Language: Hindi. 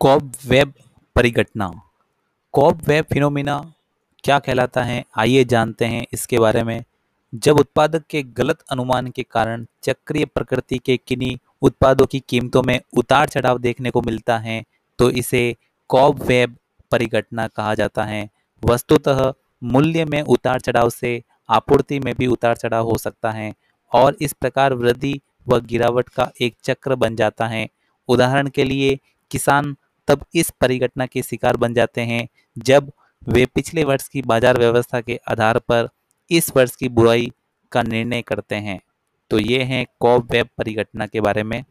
कॉब वेब परिघटना। कॉब वेब फिनोमिना क्या कहलाता है? आइए जानते हैं इसके बारे में। जब उत्पादक के गलत अनुमान के कारण चक्रीय प्रकृति के किन्हीं उत्पादों की कीमतों में उतार चढ़ाव देखने को मिलता है तो इसे कॉब वेब परिघटना कहा जाता है। वस्तुतः, मूल्य में उतार चढ़ाव से आपूर्ति में भी उतार चढ़ाव हो सकता है और इस प्रकार वृद्धि व गिरावट का एक चक्र बन जाता है। उदाहरण के लिए, किसान तब इस परिघटना के शिकार बन जाते हैं। जब वे पिछले वर्ष की बाज़ार व्यवस्था के आधार पर इस वर्ष की बुराई का निर्णय करते हैं। तो ये हैं कॉब वेब परिघटना के बारे में।